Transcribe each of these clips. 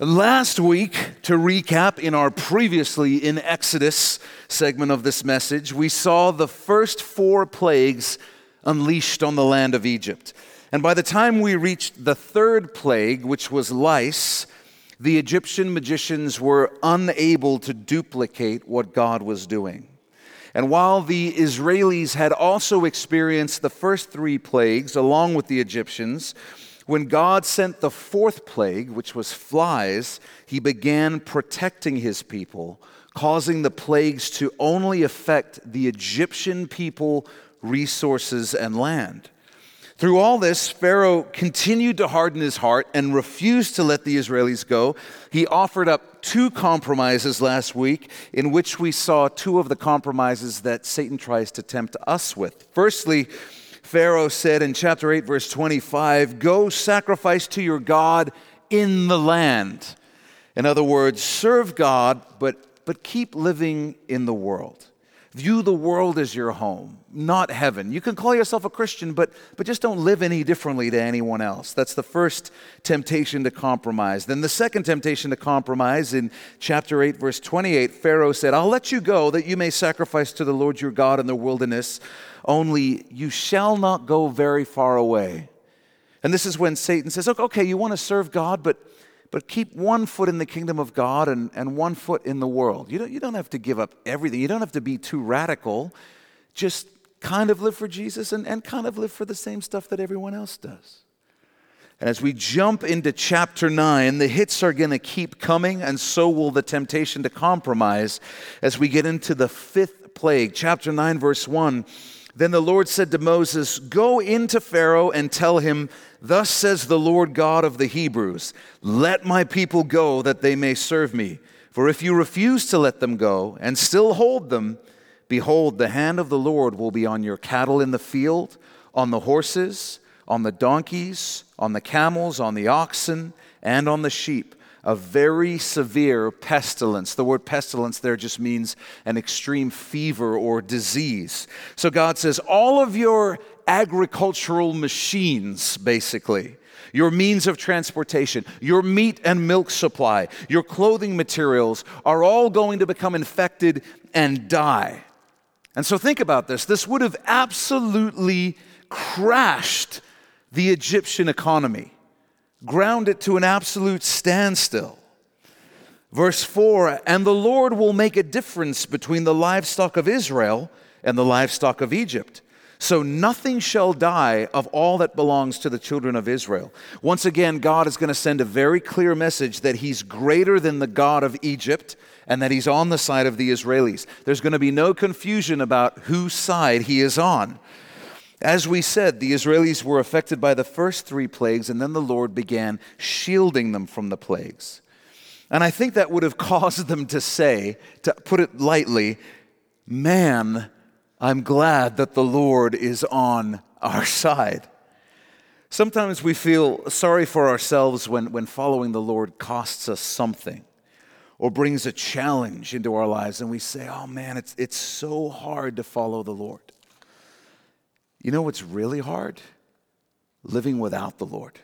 Last week, to recap, in our previously in Exodus segment of this message, we saw the first four plagues unleashed on the land of Egypt. And by the time we reached the third plague, which was lice, the Egyptian magicians were unable to duplicate what God was doing. And while the Israelis had also experienced the first three plagues along with the Egyptians, when God sent the fourth plague, which was flies, he began protecting his people, causing the plagues to only affect the Egyptian people, resources, and land. Through all this, Pharaoh continued to harden his heart and refused to let the Israelis go. He offered up two compromises last week, in which we saw two of the compromises that Satan tries to tempt us with. Firstly, Pharaoh said in chapter 8, verse 25, Go sacrifice to your God in the land. In other words, serve God, but, but keep living in the world. View the world as your home, not heaven. You can call yourself a Christian, but, but just don't live any differently to anyone else. That's the first temptation to compromise. Then the second temptation to compromise in chapter 8, verse 28, Pharaoh said, I'll let you go that you may sacrifice to the Lord your God in the wilderness only you shall not go very far away. And this is when Satan says, okay, you want to serve God, but, but keep one foot in the kingdom of God and, and one foot in the world. You don't, you don't have to give up everything, you don't have to be too radical. Just kind of live for Jesus and, and kind of live for the same stuff that everyone else does. And as we jump into chapter 9, the hits are going to keep coming, and so will the temptation to compromise as we get into the fifth plague. Chapter 9, verse 1 then the Lord said to Moses, Go into Pharaoh and tell him, Thus says the Lord God of the Hebrews, Let my people go that they may serve me. For if you refuse to let them go and still hold them, behold, the hand of the Lord will be on your cattle in the field, on the horses, on the donkeys, on the camels, on the oxen, and on the sheep a very severe pestilence. The word pestilence there just means an extreme fever or disease. So God says, all of your agricultural machines, basically, your means of transportation, your meat and milk supply, your clothing materials are all going to become infected and die. And so think about this. This would have absolutely crashed the Egyptian economy ground it to an absolute standstill. Verse 4 And the Lord will make a difference between the livestock of Israel and the livestock of Egypt. So nothing shall die of all that belongs to the children of Israel. Once again, God is going to send a very clear message that He's greater than the God of Egypt and that He's on the side of the Israelis. There's going to be no confusion about whose side He is on. As we said, the Israelis were affected by the first three plagues, and then the Lord began shielding them from the plagues. And I think that would have caused them to say, to put it lightly, Man, I'm glad that the Lord is on our side. Sometimes we feel sorry for ourselves when, when following the Lord costs us something or brings a challenge into our lives, and we say, Oh man, it's, it's so hard to follow the Lord. You know what's really hard? Living without the Lord.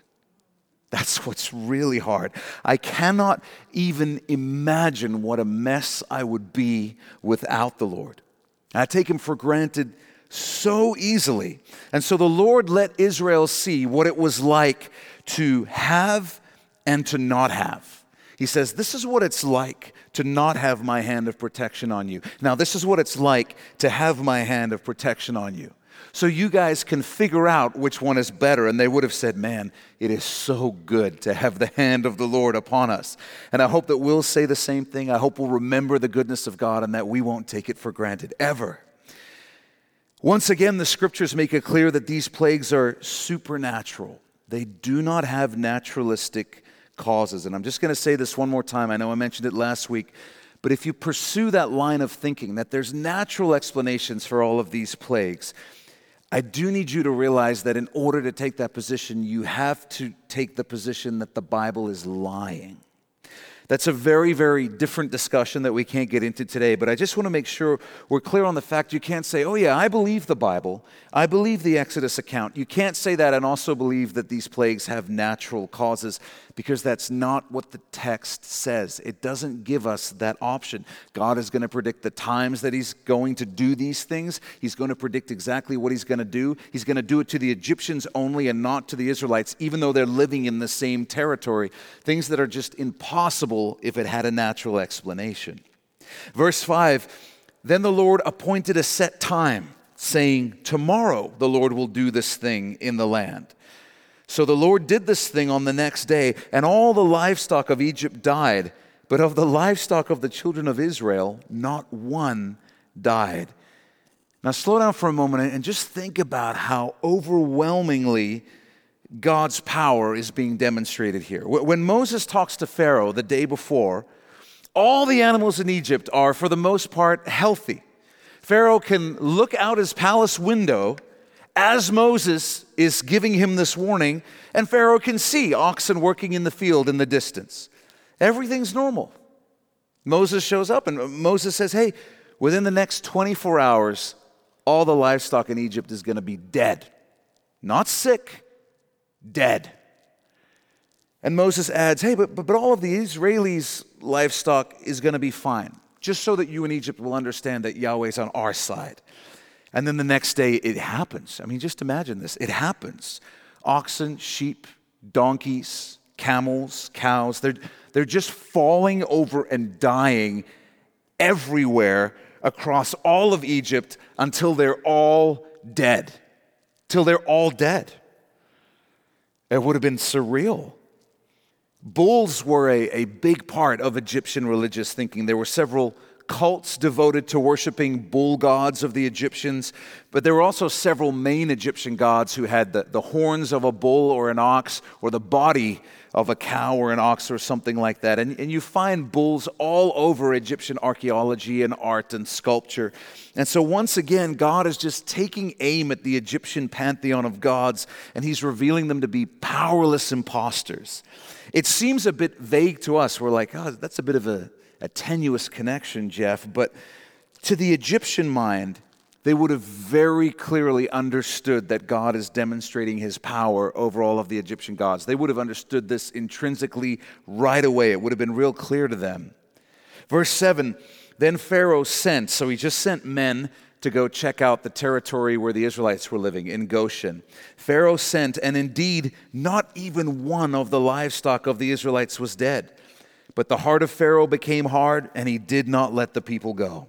That's what's really hard. I cannot even imagine what a mess I would be without the Lord. I take him for granted so easily. And so the Lord let Israel see what it was like to have and to not have. He says, This is what it's like to not have my hand of protection on you. Now, this is what it's like to have my hand of protection on you so you guys can figure out which one is better. And they would have said, Man, it is so good to have the hand of the Lord upon us. And I hope that we'll say the same thing. I hope we'll remember the goodness of God and that we won't take it for granted ever. Once again, the scriptures make it clear that these plagues are supernatural, they do not have naturalistic causes. And I'm just going to say this one more time. I know I mentioned it last week. But if you pursue that line of thinking, that there's natural explanations for all of these plagues, I do need you to realize that in order to take that position, you have to take the position that the Bible is lying. That's a very, very different discussion that we can't get into today, but I just want to make sure we're clear on the fact you can't say, oh, yeah, I believe the Bible. I believe the Exodus account. You can't say that and also believe that these plagues have natural causes because that's not what the text says. It doesn't give us that option. God is going to predict the times that He's going to do these things, He's going to predict exactly what He's going to do. He's going to do it to the Egyptians only and not to the Israelites, even though they're living in the same territory. Things that are just impossible if it had a natural explanation. Verse 5 Then the Lord appointed a set time, saying, Tomorrow the Lord will do this thing in the land. So the Lord did this thing on the next day, and all the livestock of Egypt died. But of the livestock of the children of Israel, not one died. Now, slow down for a moment and just think about how overwhelmingly God's power is being demonstrated here. When Moses talks to Pharaoh the day before, all the animals in Egypt are, for the most part, healthy. Pharaoh can look out his palace window as Moses is giving him this warning, and Pharaoh can see oxen working in the field in the distance. Everything's normal. Moses shows up, and Moses says, Hey, within the next 24 hours, all the livestock in Egypt is going to be dead. Not sick, dead. And Moses adds, Hey, but, but, but all of the Israelis' livestock is going to be fine, just so that you in Egypt will understand that Yahweh's on our side. And then the next day it happens. I mean, just imagine this it happens. Oxen, sheep, donkeys, camels, cows, they're, they're just falling over and dying everywhere across all of Egypt until they're all dead. Till they're all dead. It would have been surreal. Bulls were a, a big part of Egyptian religious thinking. There were several cults devoted to worshiping bull gods of the Egyptians, but there were also several main Egyptian gods who had the, the horns of a bull or an ox or the body of a cow or an ox or something like that. And, and you find bulls all over Egyptian archaeology and art and sculpture. And so, once again, God is just taking aim at the Egyptian pantheon of gods and he's revealing them to be powerless impostors. It seems a bit vague to us. We're like, oh, that's a bit of a a tenuous connection, Jeff, but to the Egyptian mind, they would have very clearly understood that God is demonstrating his power over all of the Egyptian gods. They would have understood this intrinsically right away. It would have been real clear to them. Verse 7 Then Pharaoh sent, so he just sent men to go check out the territory where the Israelites were living in Goshen. Pharaoh sent, and indeed, not even one of the livestock of the Israelites was dead. But the heart of Pharaoh became hard, and he did not let the people go.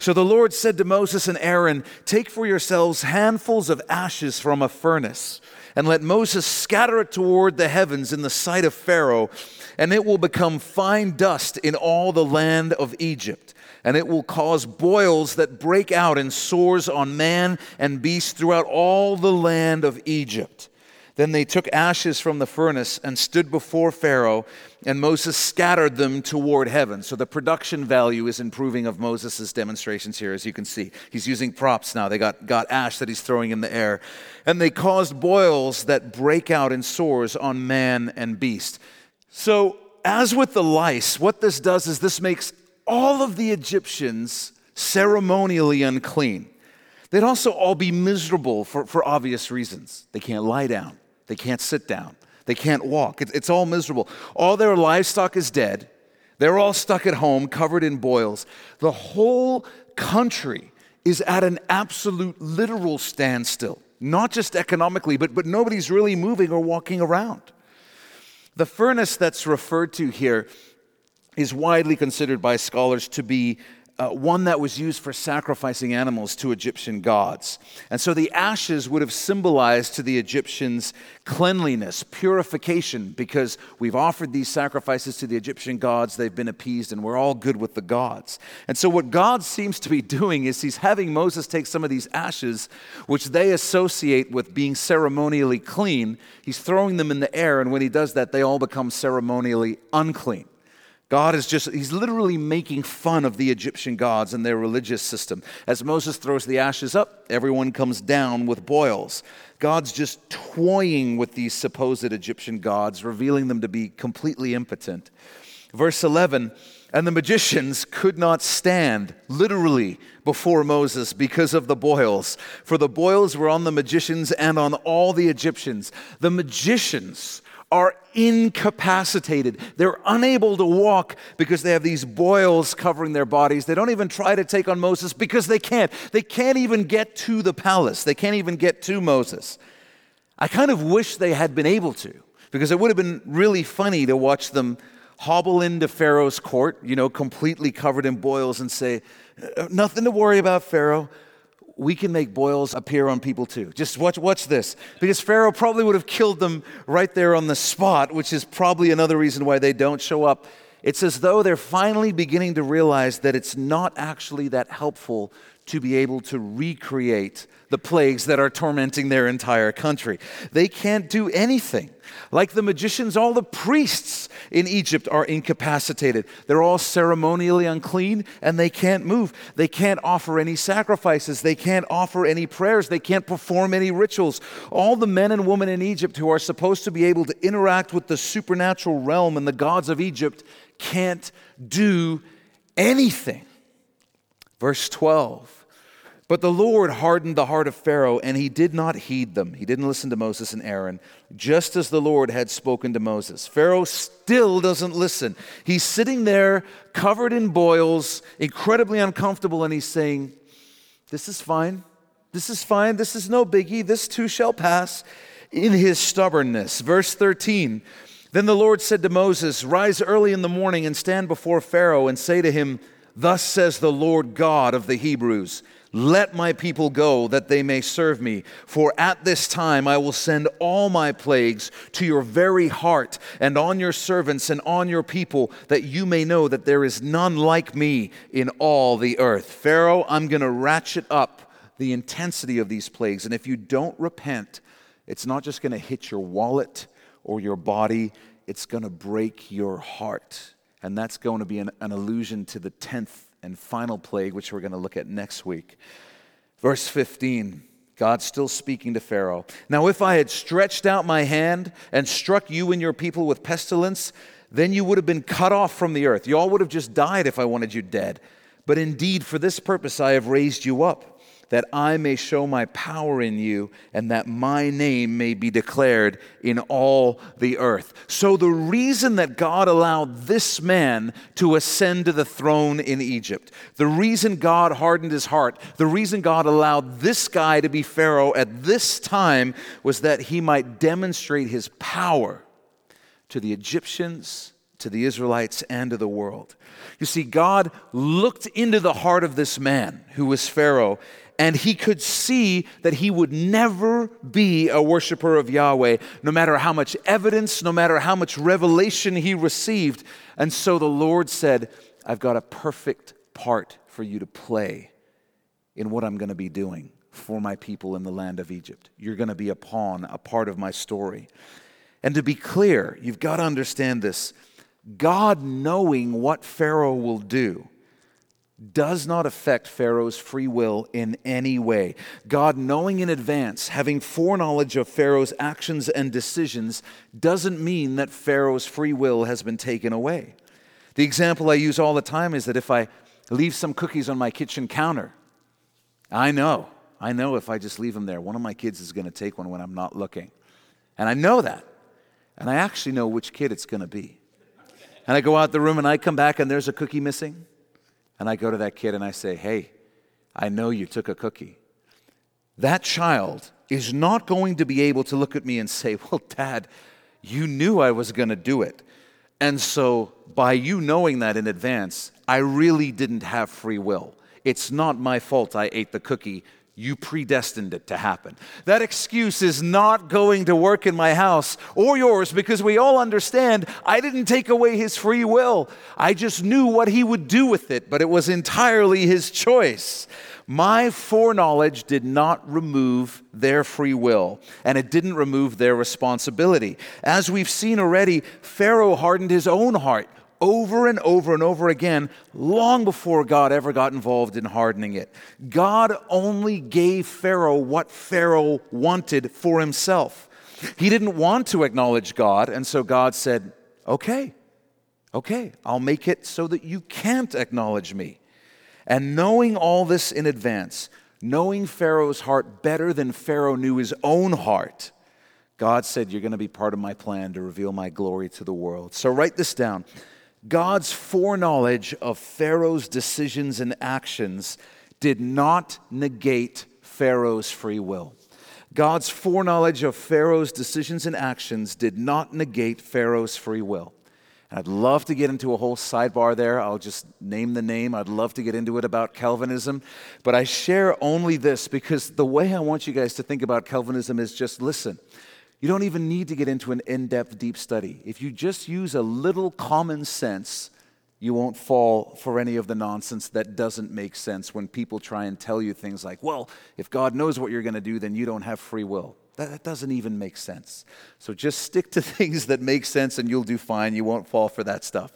So the Lord said to Moses and Aaron, Take for yourselves handfuls of ashes from a furnace, and let Moses scatter it toward the heavens in the sight of Pharaoh, and it will become fine dust in all the land of Egypt. And it will cause boils that break out in sores on man and beast throughout all the land of Egypt. Then they took ashes from the furnace and stood before Pharaoh, and Moses scattered them toward heaven. So the production value is improving of Moses' demonstrations here, as you can see. He's using props now. They got, got ash that he's throwing in the air. And they caused boils that break out in sores on man and beast. So, as with the lice, what this does is this makes all of the Egyptians ceremonially unclean. They'd also all be miserable for, for obvious reasons. They can't lie down. They can't sit down. They can't walk. It's all miserable. All their livestock is dead. They're all stuck at home, covered in boils. The whole country is at an absolute literal standstill, not just economically, but, but nobody's really moving or walking around. The furnace that's referred to here is widely considered by scholars to be uh, one that was used for sacrificing animals to Egyptian gods. And so the ashes would have symbolized to the Egyptians cleanliness, purification, because we've offered these sacrifices to the Egyptian gods, they've been appeased, and we're all good with the gods. And so what God seems to be doing is he's having Moses take some of these ashes, which they associate with being ceremonially clean, he's throwing them in the air, and when he does that, they all become ceremonially unclean. God is just, he's literally making fun of the Egyptian gods and their religious system. As Moses throws the ashes up, everyone comes down with boils. God's just toying with these supposed Egyptian gods, revealing them to be completely impotent. Verse 11 And the magicians could not stand, literally, before Moses because of the boils, for the boils were on the magicians and on all the Egyptians. The magicians are incapacitated. They're unable to walk because they have these boils covering their bodies. They don't even try to take on Moses because they can't. They can't even get to the palace, they can't even get to Moses. I kind of wish they had been able to because it would have been really funny to watch them hobble into Pharaoh's court, you know, completely covered in boils and say, uh, Nothing to worry about, Pharaoh we can make boils appear on people too. Just watch, watch this. Because Pharaoh probably would have killed them right there on the spot, which is probably another reason why they don't show up. It's as though they're finally beginning to realize that it's not actually that helpful to be able to recreate the plagues that are tormenting their entire country. They can't do anything. Like the magicians, all the priests in Egypt are incapacitated. They're all ceremonially unclean and they can't move. They can't offer any sacrifices. They can't offer any prayers. They can't perform any rituals. All the men and women in Egypt who are supposed to be able to interact with the supernatural realm and the gods of Egypt can't do anything. Verse 12. But the Lord hardened the heart of Pharaoh, and he did not heed them. He didn't listen to Moses and Aaron, just as the Lord had spoken to Moses. Pharaoh still doesn't listen. He's sitting there, covered in boils, incredibly uncomfortable, and he's saying, This is fine. This is fine. This is no biggie. This too shall pass in his stubbornness. Verse 13 Then the Lord said to Moses, Rise early in the morning and stand before Pharaoh and say to him, Thus says the Lord God of the Hebrews. Let my people go that they may serve me. For at this time I will send all my plagues to your very heart and on your servants and on your people, that you may know that there is none like me in all the earth. Pharaoh, I'm going to ratchet up the intensity of these plagues. And if you don't repent, it's not just going to hit your wallet or your body, it's going to break your heart. And that's going to be an, an allusion to the 10th and final plague, which we're going to look at next week. Verse 15. God still speaking to Pharaoh. Now, if I had stretched out my hand and struck you and your people with pestilence, then you would have been cut off from the earth. You all would have just died if I wanted you dead. But indeed, for this purpose I have raised you up that I may show my power in you and that my name may be declared in all the earth. So, the reason that God allowed this man to ascend to the throne in Egypt, the reason God hardened his heart, the reason God allowed this guy to be Pharaoh at this time was that he might demonstrate his power to the Egyptians, to the Israelites, and to the world. You see, God looked into the heart of this man who was Pharaoh and he could see that he would never be a worshiper of Yahweh, no matter how much evidence, no matter how much revelation he received. And so the Lord said, I've got a perfect part for you to play in what I'm going to be doing for my people in the land of Egypt. You're going to be a pawn, a part of my story. And to be clear, you've got to understand this God knowing what Pharaoh will do does not affect Pharaoh's free will in any way. God, knowing in advance, having foreknowledge of Pharaoh's actions and decisions, doesn't mean that Pharaoh's free will has been taken away. The example I use all the time is that if I leave some cookies on my kitchen counter, I know, I know if I just leave them there, one of my kids is going to take one when I'm not looking. And I know that. And I actually know which kid it's going to be. And I go out the room and I come back and there's a cookie missing. And I go to that kid and I say, Hey, I know you took a cookie. That child is not going to be able to look at me and say, Well, Dad, you knew I was going to do it. And so, by you knowing that in advance, I really didn't have free will. It's not my fault I ate the cookie you predestined it to happen. That excuse is not going to work in my house or yours because we all understand I didn't take away his free will. I just knew what he would do with it, but it was entirely his choice. My foreknowledge did not remove their free will, and it didn't remove their responsibility. As we've seen already, Pharaoh hardened his own heart over and over and over again, long before God ever got involved in hardening it. God only gave Pharaoh what Pharaoh wanted for himself. He didn't want to acknowledge God, and so God said, Okay, Okay, I'll make it so that you can't acknowledge me. And knowing all this in advance, knowing Pharaoh's heart better than Pharaoh knew his own heart, God said, You're going to be part of my plan to reveal my glory to the world. So write this down. God's foreknowledge of Pharaoh's decisions and actions did not negate Pharaoh's free will. God's foreknowledge of Pharaoh's decisions and actions did not negate Pharaoh's free will. And I'd love to get into a whole sidebar there. I'll just name the name. I'd love to get into it about Calvinism. But I share only this because the way I want you guys to think about Calvinism is just listen. You don't even need to get into an in depth, deep study. If you just use a little common sense, you won't fall for any of the nonsense that doesn't make sense when people try and tell you things like, well, if God knows what you're going to do, then you don't have free will. That, that doesn't even make sense. So just stick to things that make sense and you'll do fine. You won't fall for that stuff.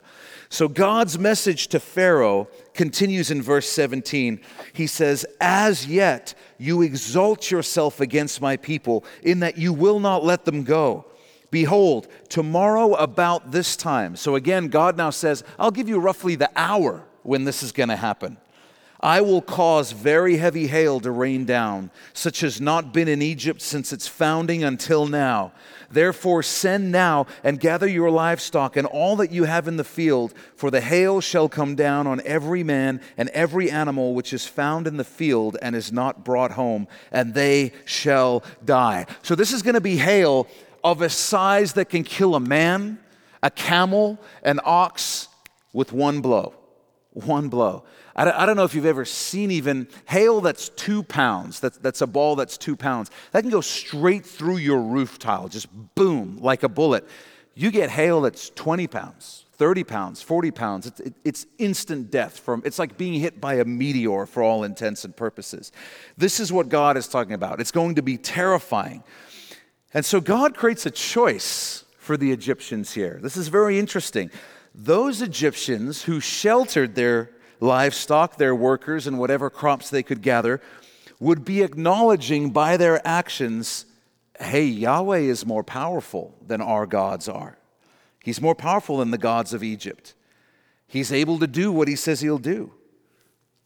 So God's message to Pharaoh continues in verse 17. He says, As yet you exalt yourself against my people, in that you will not let them go. Behold, tomorrow about this time. So again, God now says, I'll give you roughly the hour when this is going to happen. I will cause very heavy hail to rain down, such as not been in Egypt since its founding until now. Therefore, send now and gather your livestock and all that you have in the field, for the hail shall come down on every man and every animal which is found in the field and is not brought home, and they shall die. So, this is going to be hail of a size that can kill a man, a camel, an ox with one blow. One blow. I don't know if you've ever seen even hail that's two pounds, that's, that's a ball that's two pounds. That can go straight through your roof tile, just boom, like a bullet. You get hail that's 20 pounds, 30 pounds, 40 pounds. It's, it, it's instant death. From, it's like being hit by a meteor for all intents and purposes. This is what God is talking about. It's going to be terrifying. And so God creates a choice for the Egyptians here. This is very interesting. Those Egyptians who sheltered their livestock, their workers, and whatever crops they could gather, would be acknowledging by their actions hey, Yahweh is more powerful than our gods are. He's more powerful than the gods of Egypt. He's able to do what he says he'll do.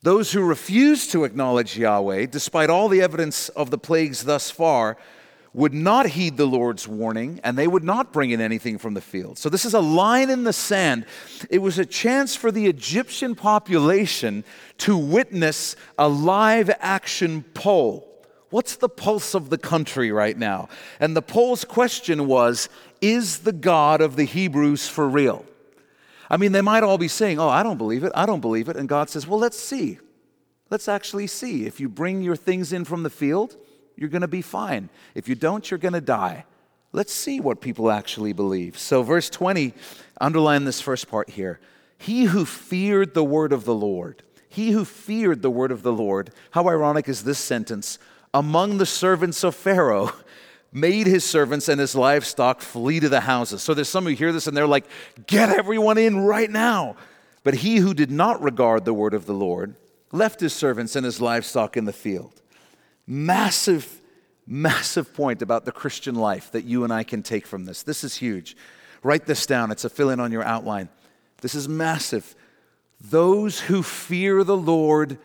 Those who refuse to acknowledge Yahweh, despite all the evidence of the plagues thus far, would not heed the Lord's warning and they would not bring in anything from the field. So, this is a line in the sand. It was a chance for the Egyptian population to witness a live action poll. What's the pulse of the country right now? And the poll's question was Is the God of the Hebrews for real? I mean, they might all be saying, Oh, I don't believe it. I don't believe it. And God says, Well, let's see. Let's actually see. If you bring your things in from the field, you're going to be fine. If you don't, you're going to die. Let's see what people actually believe. So, verse 20, underline this first part here. He who feared the word of the Lord, he who feared the word of the Lord, how ironic is this sentence? Among the servants of Pharaoh, made his servants and his livestock flee to the houses. So there's some who hear this and they're like, get everyone in right now. But he who did not regard the word of the Lord left his servants and his livestock in the field. Massive, massive point about the Christian life that you and I can take from this. This is huge. Write this down, it's a fill in on your outline. This is massive. Those who fear the Lord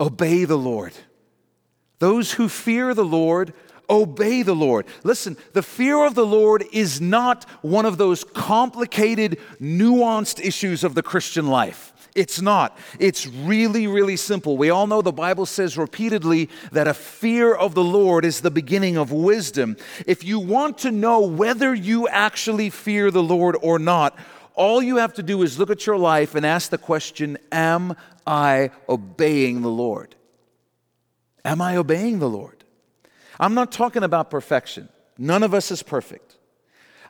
obey the Lord. Those who fear the Lord obey the Lord. Listen, the fear of the Lord is not one of those complicated, nuanced issues of the Christian life. It's not. It's really, really simple. We all know the Bible says repeatedly that a fear of the Lord is the beginning of wisdom. If you want to know whether you actually fear the Lord or not, all you have to do is look at your life and ask the question Am I obeying the Lord? Am I obeying the Lord? I'm not talking about perfection. None of us is perfect.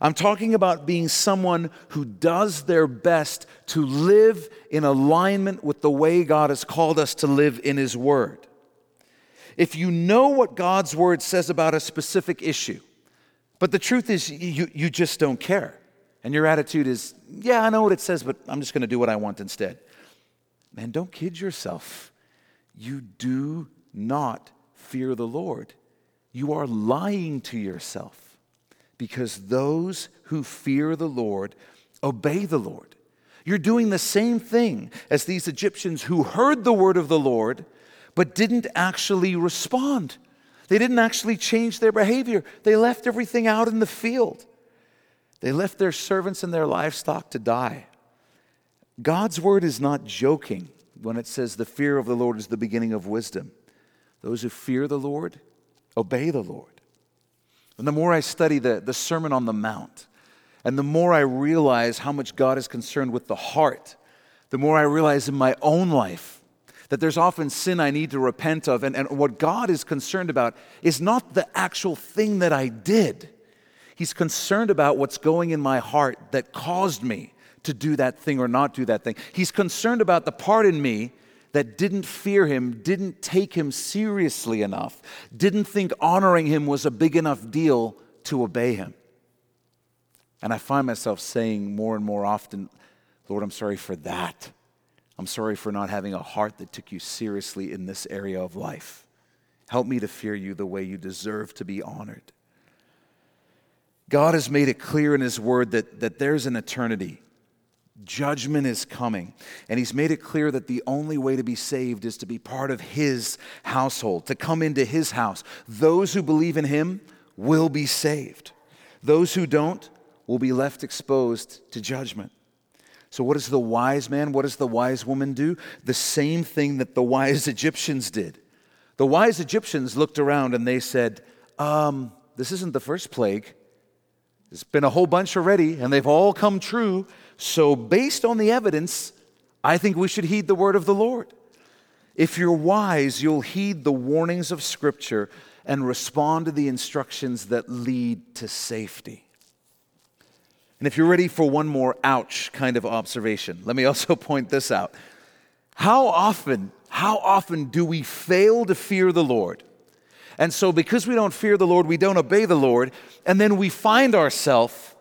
I'm talking about being someone who does their best to live in alignment with the way God has called us to live in His Word. If you know what God's Word says about a specific issue, but the truth is you, you just don't care, and your attitude is, yeah, I know what it says, but I'm just going to do what I want instead. Man, don't kid yourself. You do not fear the Lord. You are lying to yourself because those who fear the Lord obey the Lord. You're doing the same thing as these Egyptians who heard the word of the Lord, but didn't actually respond. They didn't actually change their behavior. They left everything out in the field. They left their servants and their livestock to die. God's word is not joking when it says the fear of the Lord is the beginning of wisdom. Those who fear the Lord obey the Lord. And the more I study the, the Sermon on the Mount, and the more I realize how much God is concerned with the heart, the more I realize in my own life that there's often sin I need to repent of. And, and what God is concerned about is not the actual thing that I did, He's concerned about what's going in my heart that caused me to do that thing or not do that thing. He's concerned about the part in me that didn't fear him, didn't take him seriously enough, didn't think honoring him was a big enough deal to obey him. And I find myself saying more and more often, Lord, I'm sorry for that. I'm sorry for not having a heart that took you seriously in this area of life. Help me to fear you the way you deserve to be honored. God has made it clear in His Word that, that there's an eternity. Judgment is coming. And He's made it clear that the only way to be saved is to be part of His household, to come into His house. Those who believe in Him will be saved, those who don't will be left exposed to judgment. So, what does the wise man, what does the wise woman do? The same thing that the wise Egyptians did. The wise Egyptians looked around and they said, um, This isn't the first plague. There's been a whole bunch already, and they've all come true. So, based on the evidence, I think we should heed the word of the Lord. If you're wise, you'll heed the warnings of Scripture and respond to the instructions that lead to safety. And if you're ready for one more ouch kind of observation, let me also point this out. How often, how often do we fail to fear the Lord? And so, because we don't fear the Lord, we don't obey the Lord, and then we find ourselves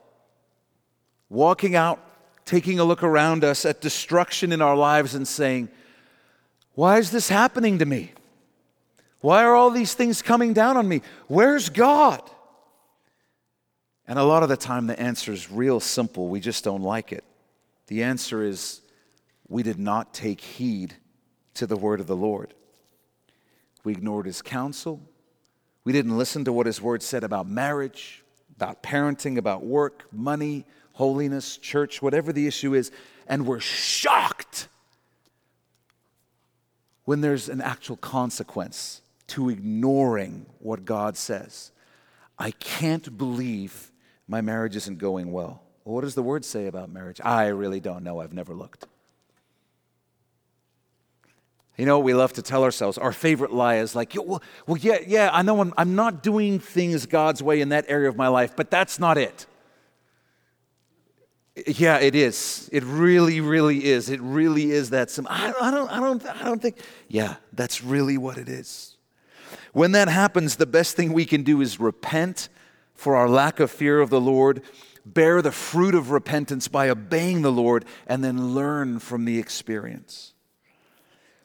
walking out, taking a look around us at destruction in our lives and saying, Why is this happening to me? Why are all these things coming down on me? Where's God? And a lot of the time, the answer is real simple. We just don't like it. The answer is we did not take heed to the word of the Lord. We ignored his counsel. We didn't listen to what his word said about marriage, about parenting, about work, money, holiness, church, whatever the issue is. And we're shocked when there's an actual consequence to ignoring what God says. I can't believe my marriage isn't going well. well. What does the word say about marriage? I really don't know. I've never looked. You know, we love to tell ourselves, our favorite lie is like, well, well yeah, yeah, I know I'm, I'm not doing things God's way in that area of my life, but that's not it. Yeah, it is. It really, really is. It really is that simple. I, I, don't, I, don't, I don't think, yeah, that's really what it is. When that happens, the best thing we can do is repent for our lack of fear of the Lord, bear the fruit of repentance by obeying the Lord, and then learn from the experience.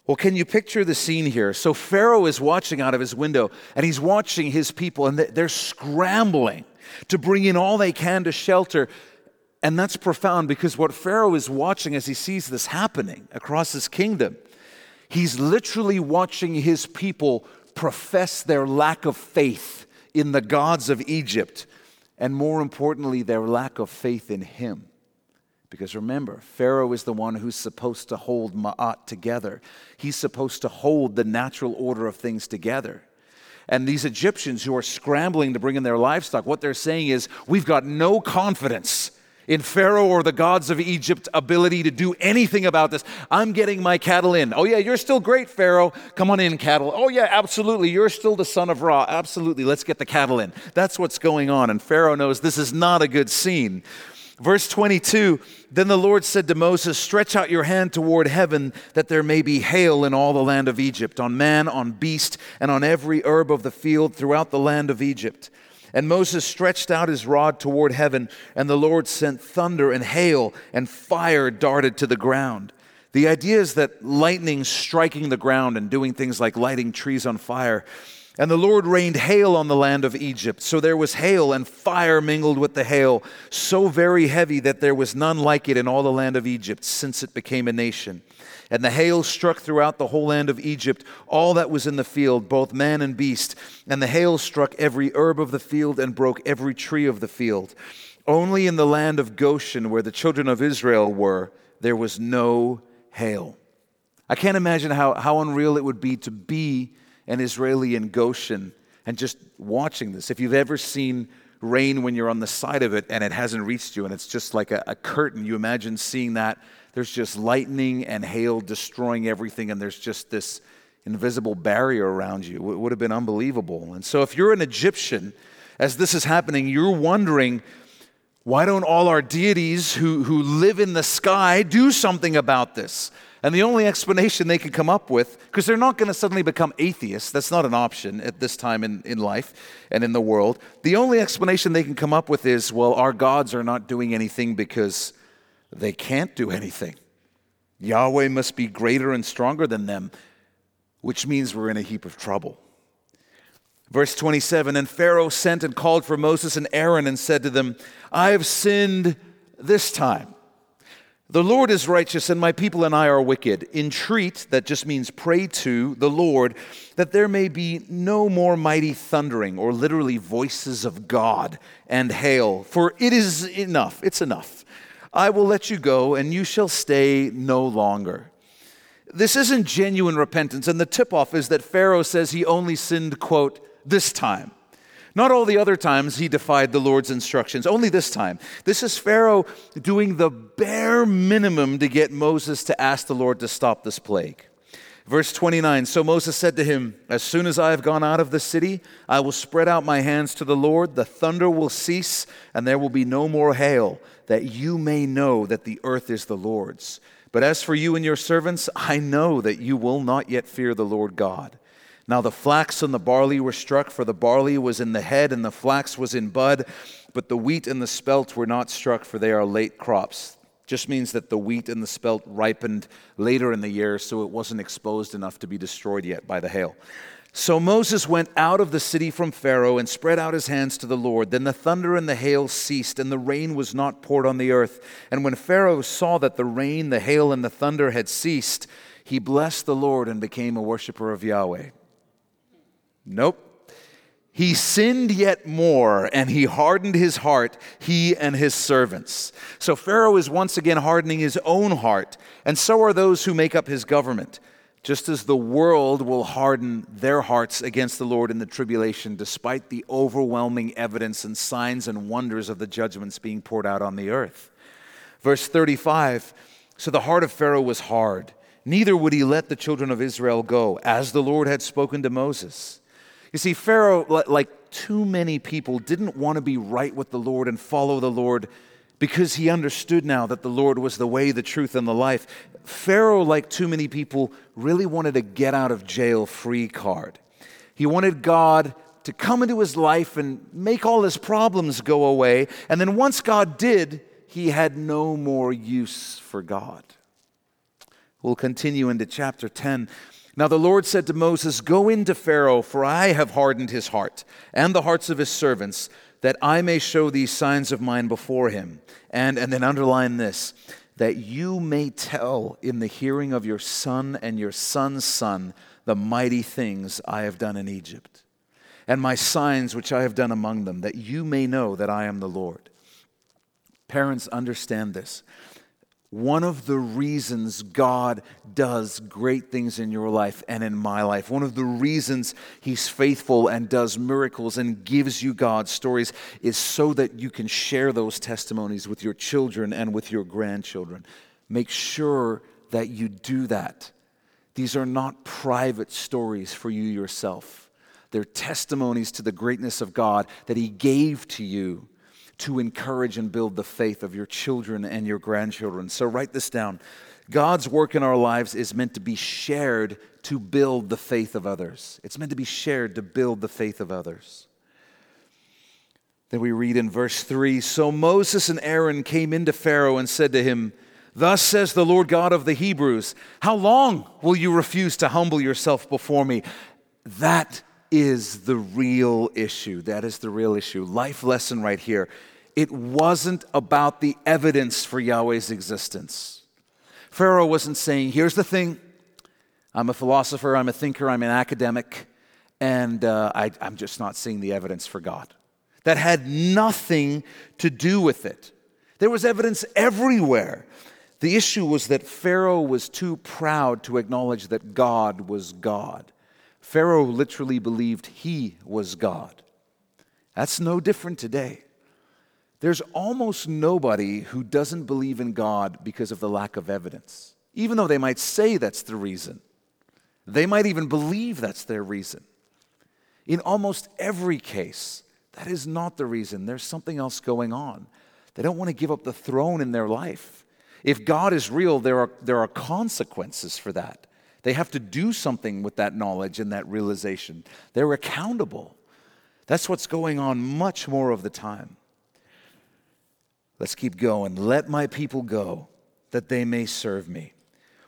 Well, can you picture the scene here? So, Pharaoh is watching out of his window, and he's watching his people, and they're scrambling to bring in all they can to shelter. And that's profound because what Pharaoh is watching as he sees this happening across his kingdom, he's literally watching his people profess their lack of faith in the gods of Egypt, and more importantly, their lack of faith in him. Because remember, Pharaoh is the one who's supposed to hold Ma'at together. He's supposed to hold the natural order of things together. And these Egyptians who are scrambling to bring in their livestock, what they're saying is, We've got no confidence in Pharaoh or the gods of Egypt ability to do anything about this. I'm getting my cattle in. Oh, yeah, you're still great, Pharaoh. Come on in, cattle. Oh, yeah, absolutely. You're still the son of Ra. Absolutely. Let's get the cattle in. That's what's going on. And Pharaoh knows this is not a good scene. Verse 22 Then the Lord said to Moses, Stretch out your hand toward heaven, that there may be hail in all the land of Egypt, on man, on beast, and on every herb of the field throughout the land of Egypt. And Moses stretched out his rod toward heaven, and the Lord sent thunder and hail, and fire darted to the ground. The idea is that lightning striking the ground and doing things like lighting trees on fire And the Lord rained hail on the land of Egypt. So there was hail, and fire mingled with the hail, so very heavy that there was none like it in all the land of Egypt since it became a nation. And the hail struck throughout the whole land of Egypt, all that was in the field, both man and beast. And the hail struck every herb of the field and broke every tree of the field. Only in the land of Goshen, where the children of Israel were, there was no hail. I can't imagine how, how unreal it would be to be an Israeli in Goshen and just watching this. If you've ever seen rain when you're on the side of it and it hasn't reached you and it's just like a, a curtain, you imagine seeing that. There's just lightning and hail destroying everything, and there's just this invisible barrier around you. It would have been unbelievable. And so, if you're an Egyptian, as this is happening, you're wondering, why don't all our deities who, who live in the sky do something about this? And the only explanation they can come up with, because they're not going to suddenly become atheists, that's not an option at this time in, in life and in the world. The only explanation they can come up with is, well, our gods are not doing anything because they can't do anything. Yahweh must be greater and stronger than them, which means we're in a heap of trouble. Verse 27 And Pharaoh sent and called for Moses and Aaron and said to them, I have sinned this time. The Lord is righteous, and my people and I are wicked. Entreat, that just means pray to the Lord, that there may be no more mighty thundering, or literally voices of God, and hail, for it is enough. It's enough. I will let you go, and you shall stay no longer. This isn't genuine repentance, and the tip off is that Pharaoh says he only sinned, quote, this time. Not all the other times he defied the Lord's instructions, only this time. This is Pharaoh doing the bare minimum to get Moses to ask the Lord to stop this plague. Verse 29 So Moses said to him, As soon as I have gone out of the city, I will spread out my hands to the Lord, the thunder will cease, and there will be no more hail, that you may know that the earth is the Lord's. But as for you and your servants, I know that you will not yet fear the Lord God. Now the flax and the barley were struck, for the barley was in the head and the flax was in bud, but the wheat and the spelt were not struck, for they are late crops. Just means that the wheat and the spelt ripened later in the year, so it wasn't exposed enough to be destroyed yet by the hail. So Moses went out of the city from Pharaoh and spread out his hands to the Lord. Then the thunder and the hail ceased, and the rain was not poured on the earth. And when Pharaoh saw that the rain, the hail, and the thunder had ceased, he blessed the Lord and became a worshiper of Yahweh. Nope. He sinned yet more, and he hardened his heart, he and his servants. So Pharaoh is once again hardening his own heart, and so are those who make up his government, just as the world will harden their hearts against the Lord in the tribulation, despite the overwhelming evidence and signs and wonders of the judgments being poured out on the earth. Verse 35 So the heart of Pharaoh was hard, neither would he let the children of Israel go, as the Lord had spoken to Moses. You see, Pharaoh, like too many people, didn't want to be right with the Lord and follow the Lord because he understood now that the Lord was the way, the truth, and the life. Pharaoh, like too many people, really wanted a get out of jail free card. He wanted God to come into his life and make all his problems go away. And then once God did, he had no more use for God. We'll continue into chapter 10. Now the Lord said to Moses, Go into Pharaoh, for I have hardened his heart and the hearts of his servants, that I may show these signs of mine before him. And, and then underline this that you may tell in the hearing of your son and your son's son the mighty things I have done in Egypt, and my signs which I have done among them, that you may know that I am the Lord. Parents, understand this one of the reasons God does great things in your life and in my life, one of the reasons He's faithful and does miracles and gives you God's stories is so that you can share those testimonies with your children and with your grandchildren. Make sure that you do that. These are not private stories for you yourself, they're testimonies to the greatness of God that He gave to you to encourage and build the faith of your children and your grandchildren. So write this down. God's work in our lives is meant to be shared to build the faith of others. It's meant to be shared to build the faith of others. Then we read in verse 3 So Moses and Aaron came into Pharaoh and said to him, Thus says the Lord God of the Hebrews, How long will you refuse to humble yourself before me? That is the real issue. That is the real issue. Life lesson right here. It wasn't about the evidence for Yahweh's existence. Pharaoh wasn't saying, here's the thing I'm a philosopher, I'm a thinker, I'm an academic, and uh, I, I'm just not seeing the evidence for God. That had nothing to do with it. There was evidence everywhere. The issue was that Pharaoh was too proud to acknowledge that God was God. Pharaoh literally believed he was God. That's no different today. There's almost nobody who doesn't believe in God because of the lack of evidence, even though they might say that's the reason. They might even believe that's their reason. In almost every case, that is not the reason. There's something else going on. They don't want to give up the throne in their life. If God is real, there are, there are consequences for that. They have to do something with that knowledge and that realization. They're accountable. That's what's going on much more of the time. Let's keep going. Let my people go that they may serve me.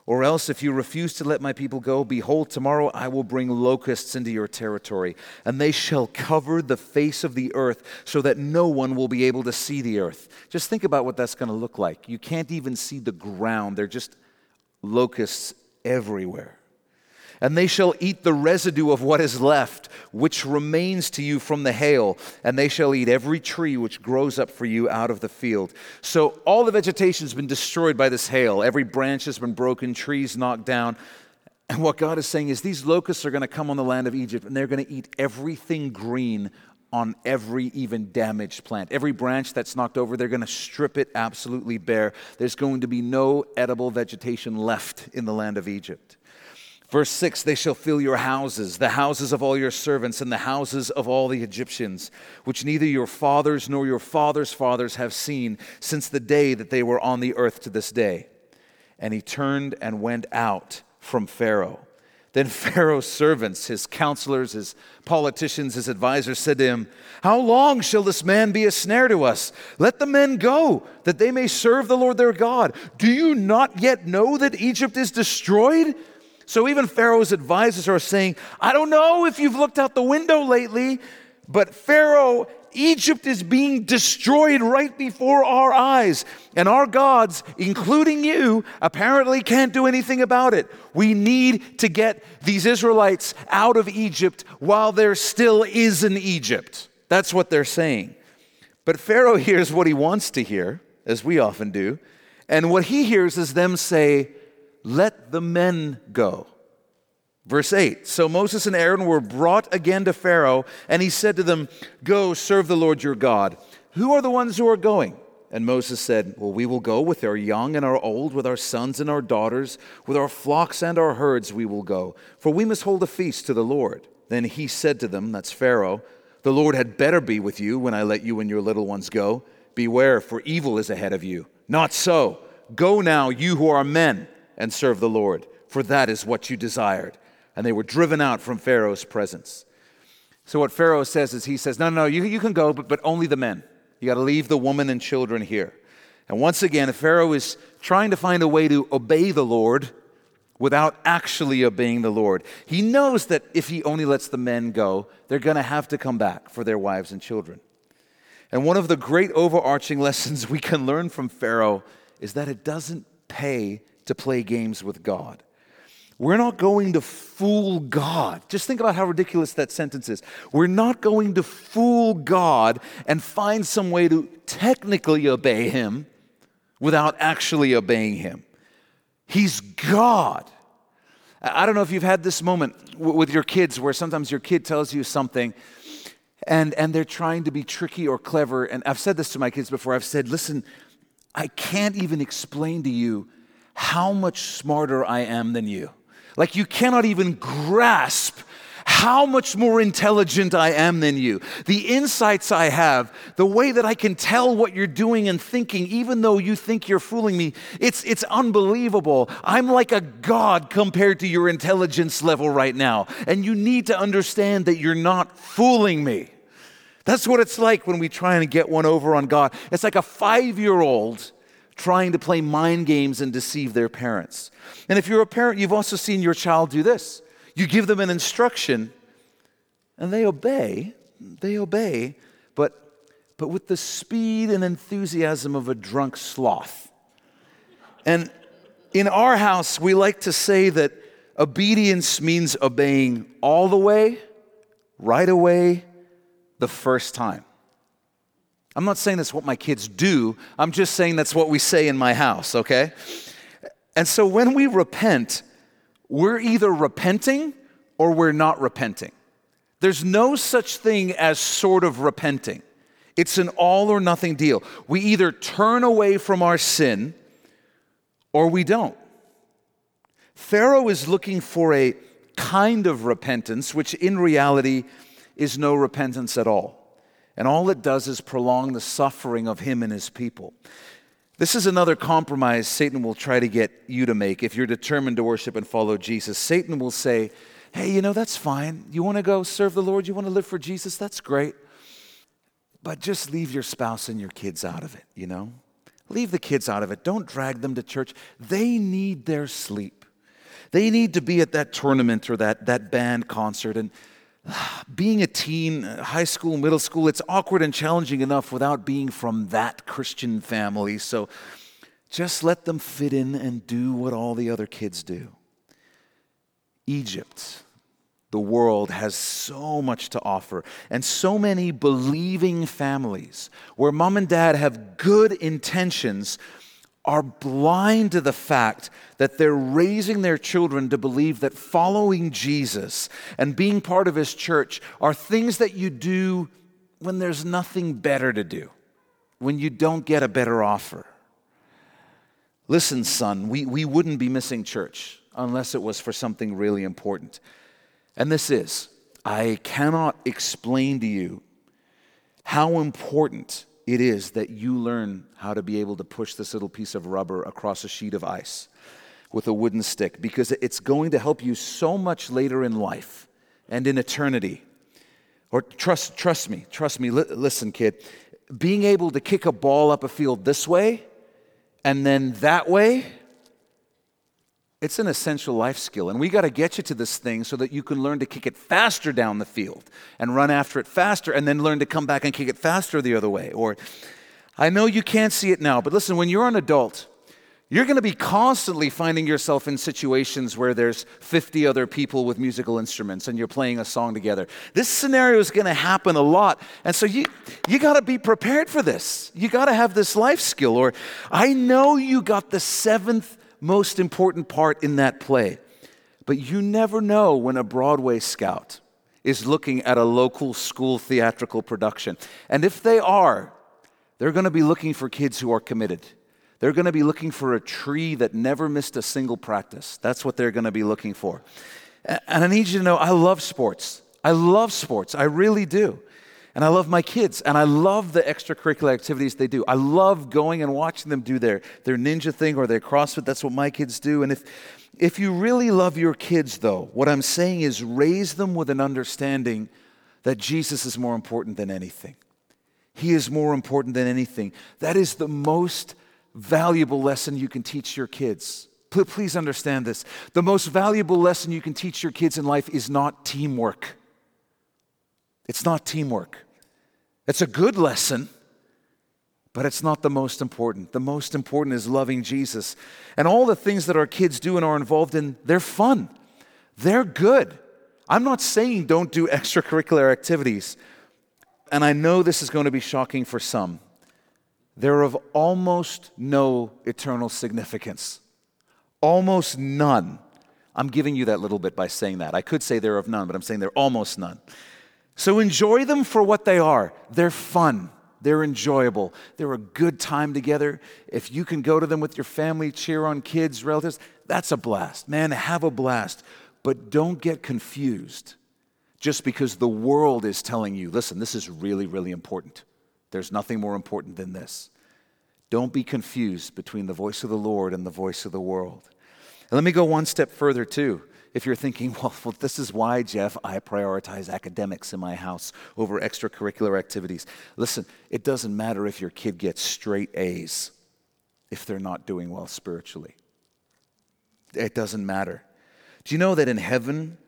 Or else, if you refuse to let my people go, behold, tomorrow I will bring locusts into your territory, and they shall cover the face of the earth so that no one will be able to see the earth. Just think about what that's going to look like. You can't even see the ground, they're just locusts everywhere and they shall eat the residue of what is left, which remains to you from the hail, and they shall eat every tree which grows up for you out of the field. So all the vegetation has been destroyed by this hail. Every branch has been broken, trees knocked down. And what God is saying is these locusts are going to come on the land of Egypt, and they're going to eat everything green on every even damaged plant. Every branch that's knocked over, they're going to strip it absolutely bare. There's going to be no edible vegetation left in the land of Egypt. Verse 6 They shall fill your houses, the houses of all your servants, and the houses of all the Egyptians, which neither your fathers nor your fathers' fathers have seen since the day that they were on the earth to this day. And he turned and went out from Pharaoh. Then Pharaoh's servants, his counselors, his politicians, his advisors said to him, How long shall this man be a snare to us? Let the men go, that they may serve the Lord their God. Do you not yet know that Egypt is destroyed? So even Pharaoh's advisors are saying, I don't know if you've looked out the window lately, but Pharaoh, Egypt is being destroyed right before our eyes. And our gods, including you, apparently can't do anything about it. We need to get these Israelites out of Egypt while there still is an Egypt. That's what they're saying. But Pharaoh hears what he wants to hear, as we often do. And what he hears is them say, let the men go. Verse 8 So Moses and Aaron were brought again to Pharaoh, and he said to them, Go serve the Lord your God. Who are the ones who are going? And Moses said, Well, we will go with our young and our old, with our sons and our daughters, with our flocks and our herds, we will go, for we must hold a feast to the Lord. Then he said to them, That's Pharaoh, the Lord had better be with you when I let you and your little ones go. Beware, for evil is ahead of you. Not so. Go now, you who are men and serve the Lord, for that is what you desired. And they were driven out from Pharaoh's presence. So, what Pharaoh says is, he says, No, no, no, you, you can go, but, but only the men. You got to leave the woman and children here. And once again, Pharaoh is trying to find a way to obey the Lord without actually obeying the Lord. He knows that if he only lets the men go, they're going to have to come back for their wives and children. And one of the great overarching lessons we can learn from Pharaoh is that it doesn't pay to play games with God. We're not going to fool God. Just think about how ridiculous that sentence is. We're not going to fool God and find some way to technically obey Him without actually obeying Him. He's God. I don't know if you've had this moment with your kids where sometimes your kid tells you something and, and they're trying to be tricky or clever. And I've said this to my kids before. I've said, listen, I can't even explain to you how much smarter I am than you. Like you cannot even grasp how much more intelligent I am than you. The insights I have, the way that I can tell what you're doing and thinking, even though you think you're fooling me, it's, it's unbelievable. I'm like a god compared to your intelligence level right now. And you need to understand that you're not fooling me. That's what it's like when we try and get one over on God. It's like a five year old trying to play mind games and deceive their parents. And if you're a parent, you've also seen your child do this. You give them an instruction, And they obey, they obey, but, but with the speed and enthusiasm of a drunk sloth. And in our house, we like to say that obedience means obeying all the way, right away, the first time. I'm not saying that's what my kids do, I'm just saying that's what we say in my house, okay? And so when we repent, we're either repenting or we're not repenting. There's no such thing as sort of repenting. It's an all or nothing deal. We either turn away from our sin or we don't. Pharaoh is looking for a kind of repentance, which in reality is no repentance at all. And all it does is prolong the suffering of him and his people. This is another compromise Satan will try to get you to make if you're determined to worship and follow Jesus. Satan will say, Hey, you know, that's fine. You want to go serve the Lord? You want to live for Jesus? That's great. But just leave your spouse and your kids out of it, you know? Leave the kids out of it. Don't drag them to church. They need their sleep. They need to be at that tournament or that, that band concert. And being a teen, high school, middle school, it's awkward and challenging enough without being from that Christian family. So just let them fit in and do what all the other kids do. Egypt, the world, has so much to offer, and so many believing families where mom and dad have good intentions are blind to the fact that they're raising their children to believe that following Jesus and being part of his church are things that you do when there's nothing better to do, when you don't get a better offer. Listen, son, we, we wouldn't be missing church unless it was for something really important. And this is I cannot explain to you how important it is that you learn how to be able to push this little piece of rubber across a sheet of ice with a wooden stick because it's going to help you so much later in life and in eternity. Or trust, trust me, trust me. Li- listen, kid, being able to kick a ball up a field this way and then that way it's an essential life skill, and we got to get you to this thing so that you can learn to kick it faster down the field and run after it faster, and then learn to come back and kick it faster the other way. Or, I know you can't see it now, but listen, when you're an adult, you're going to be constantly finding yourself in situations where there's 50 other people with musical instruments and you're playing a song together. This scenario is going to happen a lot. And so you, you got to be prepared for this. You got to have this life skill. Or I know you got the seventh most important part in that play. But you never know when a Broadway scout is looking at a local school theatrical production. And if they are, they're going to be looking for kids who are committed. They're going to be looking for a tree that never missed a single practice. That's what they're going to be looking for. And I need you to know I love sports. I love sports. I really do. And I love my kids, and I love the extracurricular activities they do. I love going and watching them do their, their ninja thing or their CrossFit. That's what my kids do. And if, if you really love your kids, though, what I'm saying is raise them with an understanding that Jesus is more important than anything. He is more important than anything. That is the most valuable lesson you can teach your kids. Please understand this. The most valuable lesson you can teach your kids in life is not teamwork. It's not teamwork. It's a good lesson, but it's not the most important. The most important is loving Jesus. And all the things that our kids do and are involved in, they're fun. They're good. I'm not saying don't do extracurricular activities. And I know this is going to be shocking for some. They're of almost no eternal significance. Almost none. I'm giving you that little bit by saying that. I could say they're of none, but I'm saying they're almost none. So enjoy them for what they are. They're fun. They're enjoyable. They're a good time together. If you can go to them with your family, cheer on kids, relatives, that's a blast. Man, have a blast. But don't get confused just because the world is telling you, listen, this is really, really important. There's nothing more important than this. Don't be confused between the voice of the Lord and the voice of the world. And let me go one step further, too if you're thinking, well, well, this is why, Jeff, I prioritize academics in my house over extracurricular activities. Listen, it doesn't matter if your kid gets straight A's if they're not doing well spiritually. It doesn't matter. Do you know that in heaven,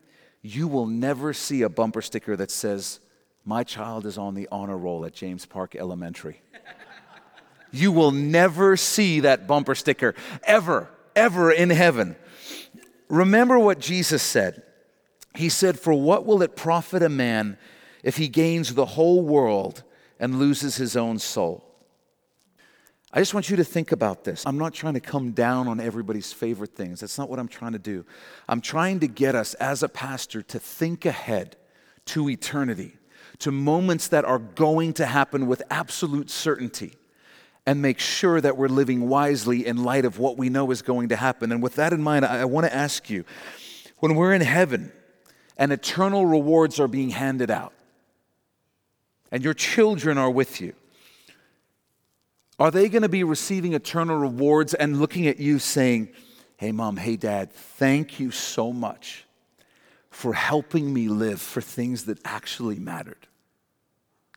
you will never see a bumper sticker that says, My child is on the honor roll at James Park Elementary. you will never see that bumper sticker ever, ever in heaven. Remember what Jesus said. He said, For what will it profit a man if he gains the whole world and loses his own soul? I just want you to think about this. I'm not trying to come down on everybody's favorite things. That's not what I'm trying to do. I'm trying to get us as a pastor to think ahead to eternity, to moments that are going to happen with absolute certainty, and make sure that we're living wisely in light of what we know is going to happen. And with that in mind, I, want to ask you when we're in heaven and eternal rewards are being handed out, and your children are with you, are they going to be receiving eternal rewards and looking at you saying, Hey, mom, hey, dad, thank you so much for helping me live for things that actually mattered?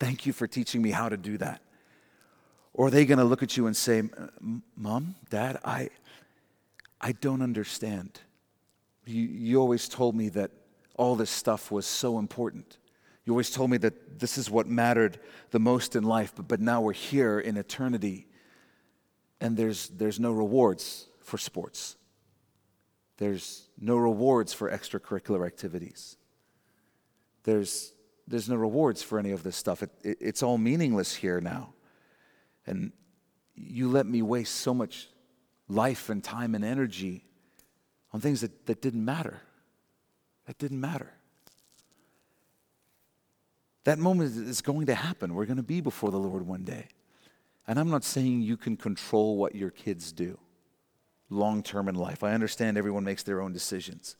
Thank you for teaching me how to do that. Or are they going to look at you and say, Mom, Dad, I, I don't understand. You, you always told me that all this stuff was so important. You always told me that this is what mattered the most in life, but, but now we're here in eternity and there's, there's no rewards for sports. There's no rewards for extracurricular activities. There's, there's no rewards for any of this stuff. It, it, it's all meaningless here now. And you let me waste so much life and time and energy on things that, that didn't matter. That didn't matter. That moment is going to happen. We're going to be before the Lord one day. And I'm not saying you can control what your kids do long term in life. I understand everyone makes their own decisions.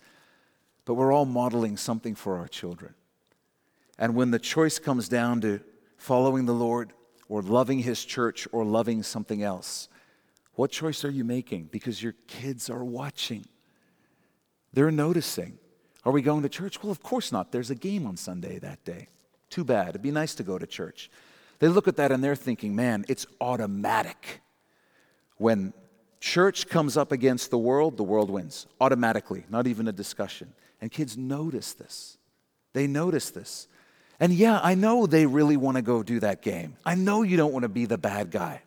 But we're all modeling something for our children. And when the choice comes down to following the Lord or loving His church or loving something else, what choice are you making? Because your kids are watching, they're noticing. Are we going to church? Well, of course not. There's a game on Sunday that day. Too bad. It'd be nice to go to church. They look at that and they're thinking, man, it's automatic. When church comes up against the world, the world wins automatically, not even a discussion. And kids notice this. They notice this. And yeah, I know they really want to go do that game. I know you don't want to be the bad guy.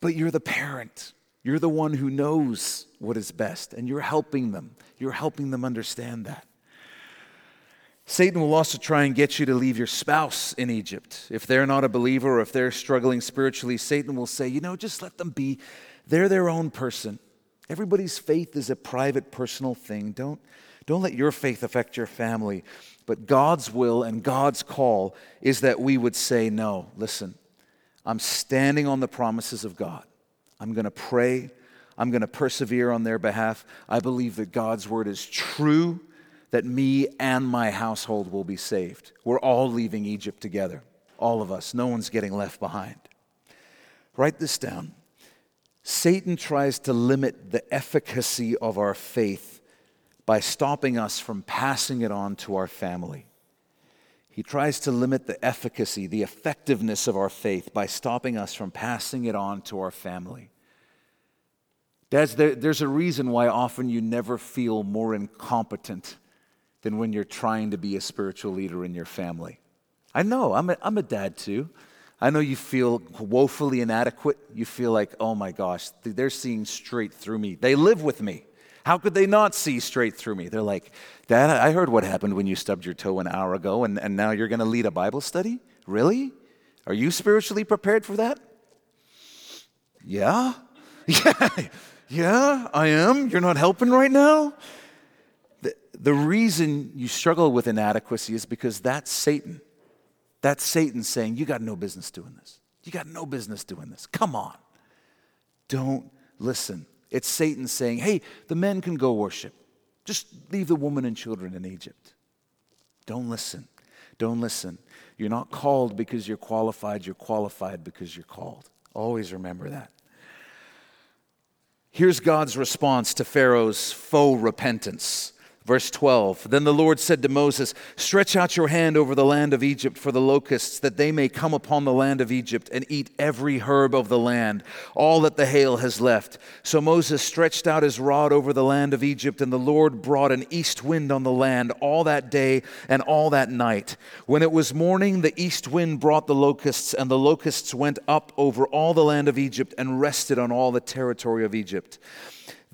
But you're the parent. You're the one who knows what is best, and you're helping them. You're helping them understand that. Satan will also try and get you to leave your spouse in Egypt. If they're not a believer or if they're struggling spiritually, Satan will say, you know, just let them be. They're their own person. Everybody's faith is a private, personal thing. Don't, don't let your faith affect your family. But God's will and God's call is that we would say, no, listen, I'm standing on the promises of God. I'm going to pray. I'm going to persevere on their behalf. I believe that God's word is true that me and my household will be saved. We're all leaving Egypt together, all of us. No one's getting left behind. Write this down. Satan tries to limit the efficacy of our faith by stopping us from passing it on to our family. He tries to limit the efficacy, the effectiveness of our faith by stopping us from passing it on to our family. Dads, there, there's a reason why often you never feel more incompetent than when you're trying to be a spiritual leader in your family. I know, I'm a, I'm a dad too. I know you feel woefully inadequate. You feel like, oh my gosh, they're seeing straight through me. They live with me. How could they not see straight through me? They're like, Dad, I heard what happened when you stubbed your toe an hour ago, and, and now you're going to lead a Bible study? Really? Are you spiritually prepared for that? Yeah? Yeah, yeah, I am. You're not helping right now? the reason you struggle with inadequacy is because that's Satan. That's Satan saying, You got no business doing this. You got no business doing this. Come on. Don't listen. It's Satan saying, Hey, the men can go worship. Just leave the woman and children in Egypt. Don't listen. Don't listen. You're not called because you're qualified, you're qualified because you're called. Always remember that. Here's God's response to Pharaoh's faux repentance. Verse 12 Then the Lord said to Moses, Stretch out your hand over the land of Egypt for the locusts, that they may come upon the land of Egypt and eat every herb of the land, all that the hail has left. So Moses stretched out his rod over the land of Egypt, and the Lord brought an east wind on the land all that day and all that night. When it was morning, the east wind brought the locusts, and the locusts went up over all the land of Egypt and rested on all the territory of Egypt.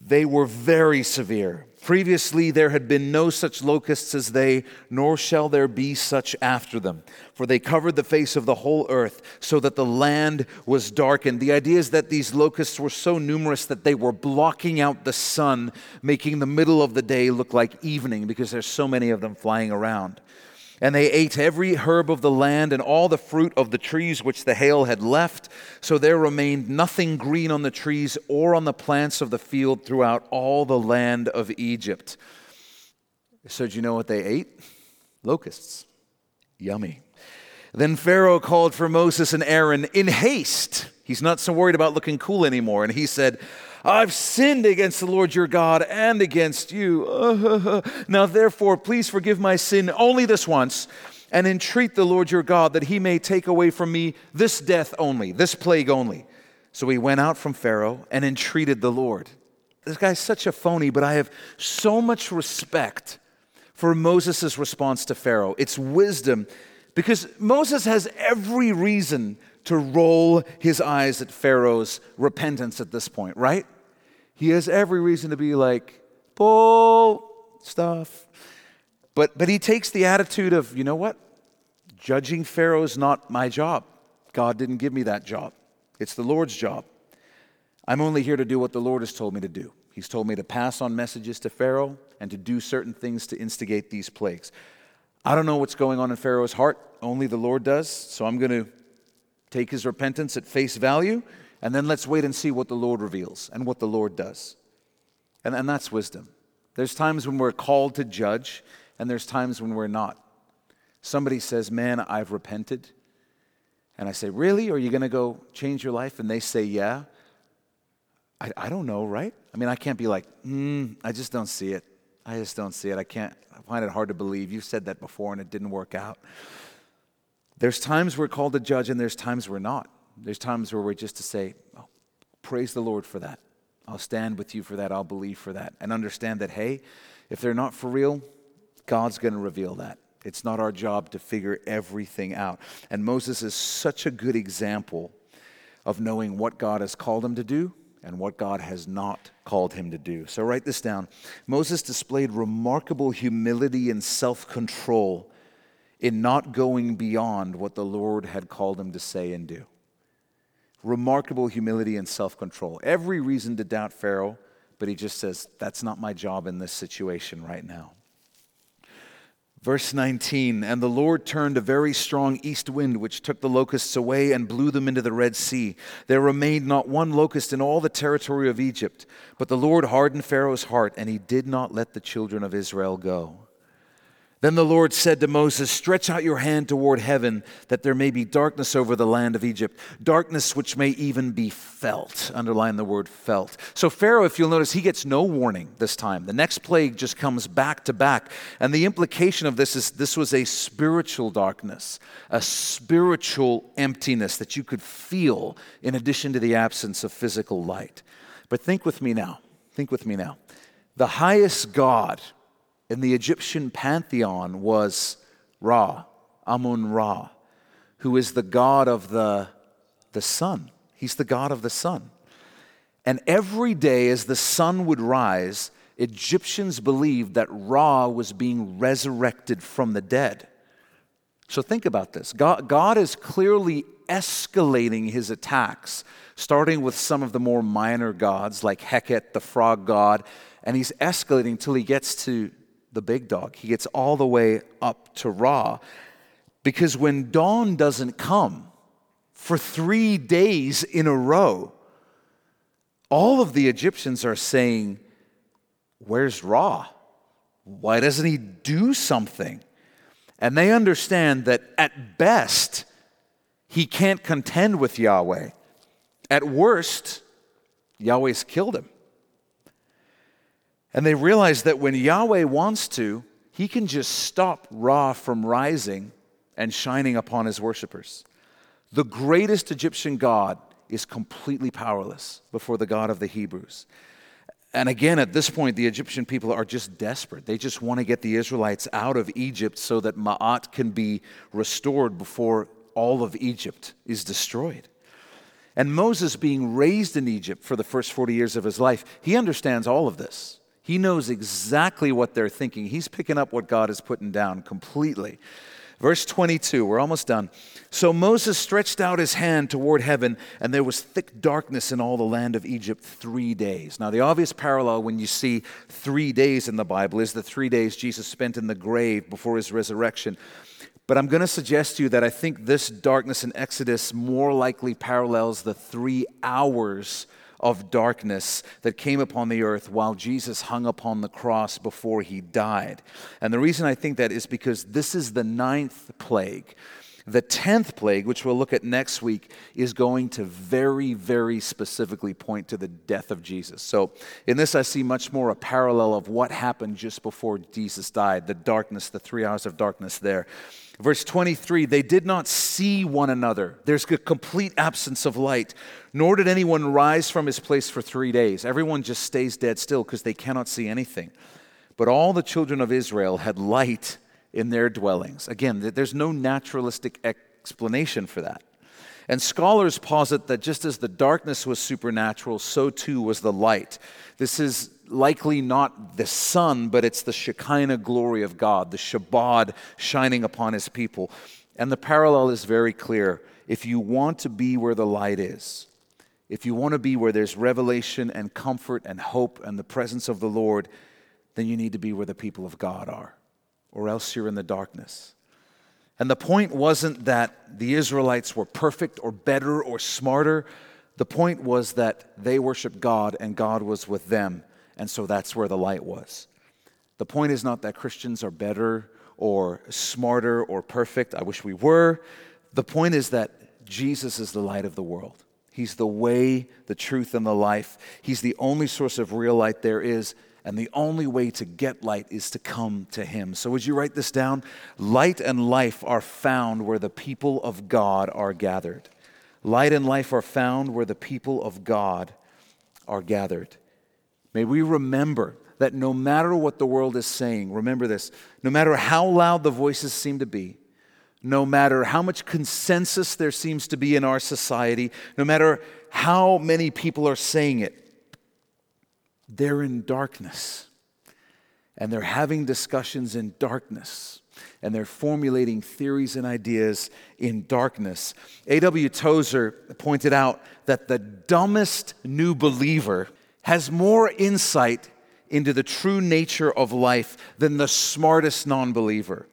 They were very severe. Previously, there had been no such locusts as they, nor shall there be such after them. For they covered the face of the whole earth, so that the land was darkened. The idea is that these locusts were so numerous that they were blocking out the sun, making the middle of the day look like evening because there's so many of them flying around. And they ate every herb of the land and all the fruit of the trees which the hail had left. So there remained nothing green on the trees or on the plants of the field throughout all the land of Egypt. So, do you know what they ate? Locusts. Yummy. Then Pharaoh called for Moses and Aaron in haste. He's not so worried about looking cool anymore. And he said, I've sinned against the Lord your God and against you. now, therefore, please forgive my sin only this once and entreat the Lord your God that he may take away from me this death only, this plague only. So he went out from Pharaoh and entreated the Lord. This guy's such a phony, but I have so much respect for Moses' response to Pharaoh. It's wisdom because Moses has every reason to roll his eyes at Pharaoh's repentance at this point, right? He has every reason to be like, bull stuff. But, but he takes the attitude of, you know what? Judging Pharaoh is not my job. God didn't give me that job. It's the Lord's job. I'm only here to do what the Lord has told me to do. He's told me to pass on messages to Pharaoh and to do certain things to instigate these plagues. I don't know what's going on in Pharaoh's heart, only the Lord does. So I'm going to take his repentance at face value and then let's wait and see what the Lord reveals and what the Lord does. And, and that's wisdom. There's times when we're called to judge, and there's times when we're not. Somebody says, Man, I've repented. And I say, Really? Are you going to go change your life? And they say, Yeah. I, I don't know, right? I mean, I can't be like, mm, I just don't see it. I just don't see it. I can't, I find it hard to believe. You said that before and it didn't work out. There's times we're called to judge, and there's times we're not. There's times where we're just to say, oh, praise the Lord for that. I'll stand with you for that. I'll believe for that. And understand that, hey, if they're not for real, God's going to reveal that. It's not our job to figure everything out. And Moses is such a good example of knowing what God has called him to do and what God has not called him to do. So write this down. Moses displayed remarkable humility and self control in not going beyond what the Lord had called him to say and do remarkable humility and self control. Every reason to doubt Pharaoh, but he just says, That's not my job in this situation right now. Verse 19 And the Lord turned a very strong east wind, which took the locusts away and blew them into the Red Sea. There remained not one locust in all the territory of Egypt. But the Lord hardened Pharaoh's heart, and he did not let the children of Israel go. Then the Lord said to Moses, Stretch out your hand toward heaven, that there may be darkness over the land of Egypt, darkness which may even be felt. Underline the word felt. So, Pharaoh, if you'll notice, he gets no warning this time. The next plague just comes back to back. And the implication of this is this was a spiritual darkness, a spiritual emptiness that you could feel in addition to the absence of physical light. But think with me now. Think with me now. The highest God, in the Egyptian pantheon was Ra, Amun Ra, who is the god of the, the sun. He's the god of the sun. And every day as the sun would rise, Egyptians believed that Ra was being resurrected from the dead. So think about this God, God is clearly escalating his attacks, starting with some of the more minor gods like Heket, the frog god, and he's escalating till he gets to the big dog. He gets all the way up to Ra. Because when dawn doesn't come for three days in a row, all of the Egyptians are saying, Where's Ra? Why doesn't he do something? And they understand that at best, he can't contend with Yahweh. At worst, Yahweh's killed him. And they realize that when Yahweh wants to, he can just stop Ra from rising and shining upon his worshippers. The greatest Egyptian god is completely powerless before the God of the Hebrews. And again, at this point, the Egyptian people are just desperate. They just want to get the Israelites out of Egypt so that Ma'at can be restored before all of Egypt is destroyed. And Moses, being raised in Egypt for the first 40 years of his life, he understands all of this. He knows exactly what they're thinking. He's picking up what God is putting down completely. Verse 22, we're almost done. So Moses stretched out his hand toward heaven, and there was thick darkness in all the land of Egypt three days. Now, the obvious parallel when you see three days in the Bible is the three days Jesus spent in the grave before his resurrection. But I'm going to suggest to you that I think this darkness in Exodus more likely parallels the three hours of darkness that came upon the earth while Jesus hung upon the cross before he died. And the reason I think that is because this is the ninth plague. The tenth plague, which we'll look at next week, is going to very, very specifically point to the death of Jesus. So, in this, I see much more a parallel of what happened just before Jesus died the darkness, the three hours of darkness there. Verse 23 they did not see one another. There's a complete absence of light, nor did anyone rise from his place for three days. Everyone just stays dead still because they cannot see anything. But all the children of Israel had light in their dwellings. Again, there's no naturalistic explanation for that. And scholars posit that just as the darkness was supernatural, so too was the light. This is likely not the sun, but it's the Shekinah glory of God, the Shabbat shining upon his people. And the parallel is very clear. If you want to be where the light is, if you want to be where there's revelation and comfort and hope and the presence of the Lord, then you need to be where the people of God are, or else you're in the darkness. And the point wasn't that the Israelites were perfect or better or smarter. The point was that they worshiped God and God was with them. And so that's where the light was. The point is not that Christians are better or smarter or perfect. I wish we were. The point is that Jesus is the light of the world. He's the way, the truth, and the life. He's the only source of real light there is. And the only way to get light is to come to Him. So, would you write this down? Light and life are found where the people of God are gathered. Light and life are found where the people of God are gathered. May we remember that no matter what the world is saying, remember this, no matter how loud the voices seem to be, no matter how much consensus there seems to be in our society, no matter how many people are saying it, they're in darkness. And they're having discussions in darkness. And they're formulating theories and ideas in darkness. A.W. Tozer pointed out that the dumbest new believer has more insight into the true nature of life than the smartest non believer.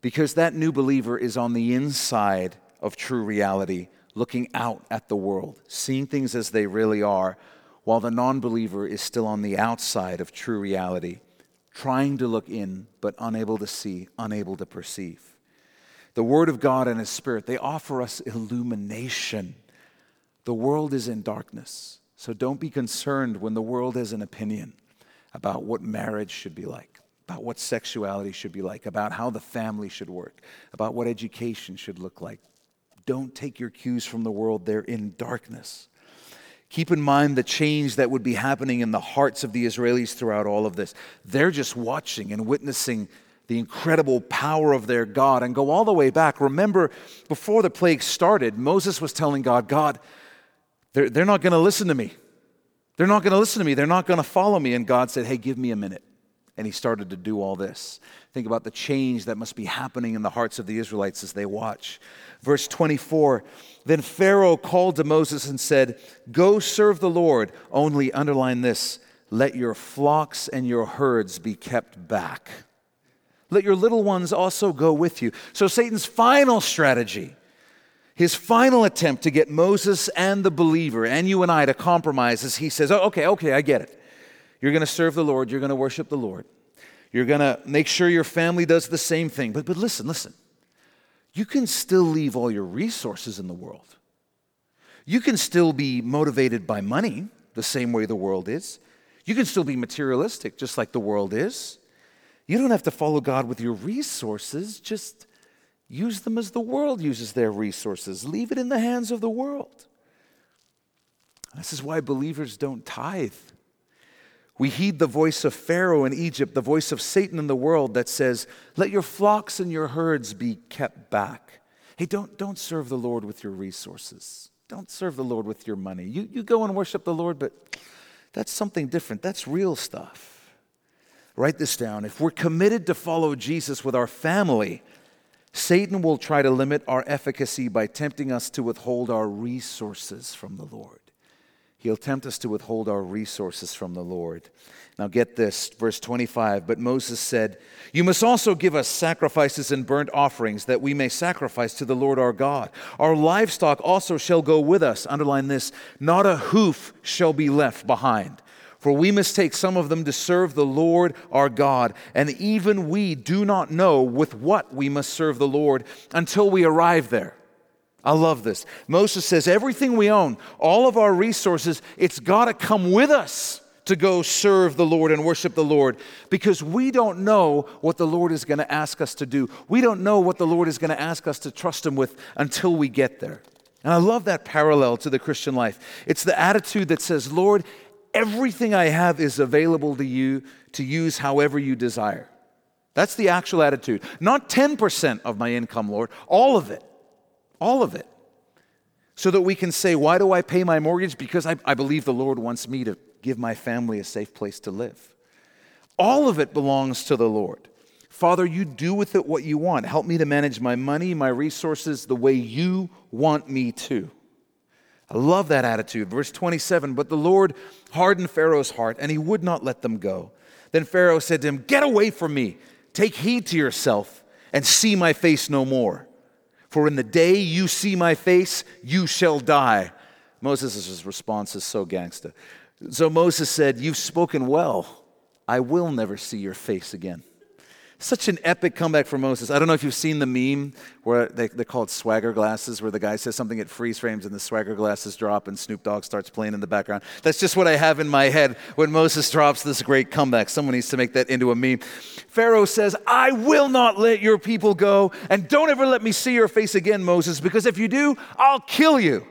Because that new believer is on the inside of true reality, looking out at the world, seeing things as they really are, while the non believer is still on the outside of true reality, trying to look in, but unable to see, unable to perceive. The Word of God and His Spirit, they offer us illumination. The world is in darkness. So don't be concerned when the world has an opinion about what marriage should be like, about what sexuality should be like, about how the family should work, about what education should look like. Don't take your cues from the world, they're in darkness. Keep in mind the change that would be happening in the hearts of the Israelis throughout all of this. They're just watching and witnessing the incredible power of their God and go all the way back. Remember, before the plague started, Moses was telling God, God, they're, they're not going to listen to me. They're not going to listen to me. They're not going to follow me. And God said, Hey, give me a minute. And he started to do all this. Think about the change that must be happening in the hearts of the Israelites as they watch. Verse 24 Then Pharaoh called to Moses and said, Go serve the Lord. Only underline this let your flocks and your herds be kept back. Let your little ones also go with you. So, Satan's final strategy his final attempt to get Moses and the believer and you and I to compromise is he says, oh, okay, okay, I get it. You're going to serve the Lord, you're going to worship the Lord. You're going to make sure your family does the same thing. But, but listen, listen. You can still leave all your resources in the world. You can still be motivated by money the same way the world is. You can still be materialistic, just like the world is. You don't have to follow God with your resources, just use them as the world uses their resources. Leave it in the hands of the world. This is why believers don't tithe. We heed the voice of Pharaoh in Egypt, the voice of Satan in the world that says, Let your flocks and your herds be kept back. Hey, don't, don't serve the Lord with your resources. Don't serve the Lord with your money. You, you go and worship the Lord, but that's something different. That's real stuff. Write this down. If we're committed to follow Jesus with our family, Satan will try to limit our efficacy by tempting us to withhold our resources from the Lord. He'll tempt us to withhold our resources from the Lord. Now, get this, verse 25. But Moses said, You must also give us sacrifices and burnt offerings that we may sacrifice to the Lord our God. Our livestock also shall go with us. Underline this not a hoof shall be left behind. For we must take some of them to serve the Lord our God. And even we do not know with what we must serve the Lord until we arrive there. I love this. Moses says, everything we own, all of our resources, it's got to come with us to go serve the Lord and worship the Lord because we don't know what the Lord is going to ask us to do. We don't know what the Lord is going to ask us to trust Him with until we get there. And I love that parallel to the Christian life. It's the attitude that says, Lord, everything I have is available to you to use however you desire. That's the actual attitude. Not 10% of my income, Lord, all of it all of it. So that we can say, Why do I pay my mortgage? Because I, I believe the Lord wants me to give my family a safe place to live. All of it belongs to the Lord. Father, you do with it what you want. Help me to manage my money, my resources the way you want me to. I love that attitude. Verse 27 But the Lord hardened Pharaoh's heart, and he would not let them go. Then Pharaoh said to him, Get away from me. Take heed to yourself, and see my face no more. For in the day you see my face, you shall die. Moses' response is so gangster. So Moses said, You've spoken well. I will never see your face again. Such an epic comeback for Moses. I don't know if you've seen the meme where they, they call it swagger glasses, where the guy says something at freeze frames and the swagger glasses drop and Snoop Dogg starts playing in the background. That's just what I have in my head when Moses drops this great comeback. Someone needs to make that into a meme. Pharaoh says, I will not let your people go, and don't ever let me see your face again, Moses, because if you do, I'll kill you.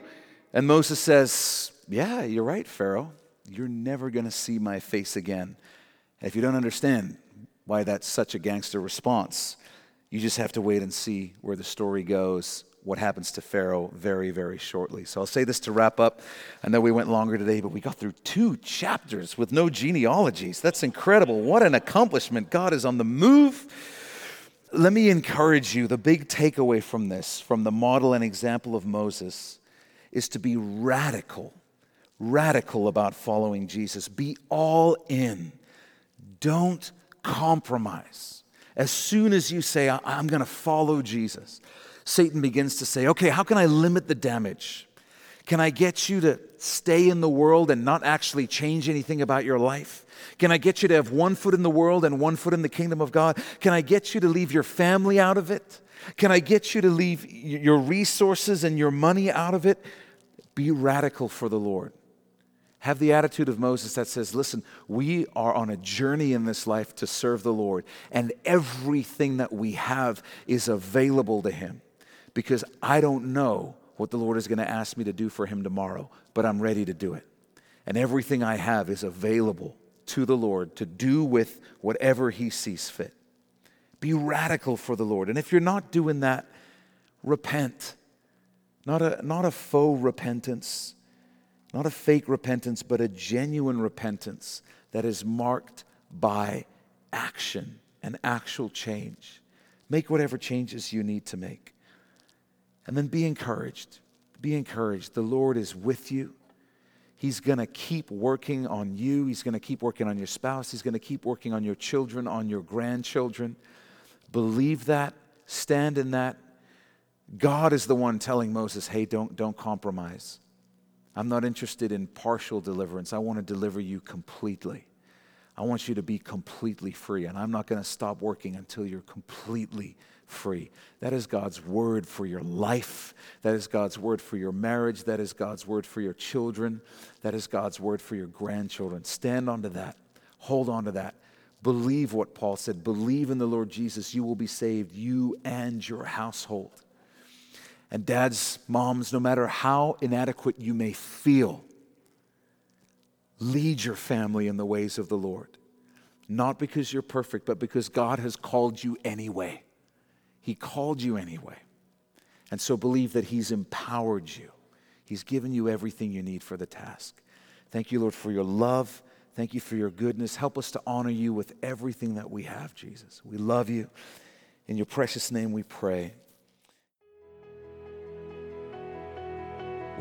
And Moses says, Yeah, you're right, Pharaoh. You're never going to see my face again. If you don't understand, why that's such a gangster response. You just have to wait and see where the story goes, what happens to Pharaoh very, very shortly. So I'll say this to wrap up. I know we went longer today, but we got through two chapters with no genealogies. That's incredible. What an accomplishment. God is on the move. Let me encourage you the big takeaway from this, from the model and example of Moses, is to be radical, radical about following Jesus. Be all in. Don't compromise. As soon as you say, I'm going to follow Jesus, Satan begins to say, okay, how can I limit the damage? Can I get you to stay in the world and not actually change anything about your life? Can I get you to have one foot in the world and one foot in the kingdom of God? Can I get you to leave your family out of it? Can I get you to leave your resources and your money out of it? Be radical for the Lord. Have the attitude of Moses that says, listen, we are on a journey in this life to serve the Lord, and everything that we have is available to Him because I don't know what the Lord is going to ask me to do for Him tomorrow, but I'm ready to do it. And everything I have is available to the Lord to do with whatever He sees fit. Be radical for the Lord. And if you're not doing that, repent. Not a, not a faux repentance not a fake repentance, but a genuine repentance that is marked by action and actual change. Make whatever changes you need to make. And then be encouraged. Be encouraged. The Lord is with you. He's going to keep working on you. He's going to keep working on your spouse. He's going to keep working on your children, on your grandchildren. Believe that. Stand in that. God is the one telling Moses, hey, don't, don't compromise. I'm not interested in partial deliverance. I want to deliver you completely. I want you to be completely free. And I'm not going to stop working until you're completely free. That is God's word for your life. That is God's word for your marriage. That is God's word for your children. That is God's word for your grandchildren. Stand onto that. Hold on to that. Believe what Paul said. Believe in the Lord Jesus. You will be saved, you and your household. And dads, moms, no matter how inadequate you may feel, lead your family in the ways of the Lord. Not because you're perfect, but because God has called you anyway. He called you anyway. And so believe that He's empowered you. He's given you everything you need for the task. Thank you, Lord, for your love. Thank you for your goodness. Help us to honor you with everything that we have, Jesus. We love you. In your precious name we pray.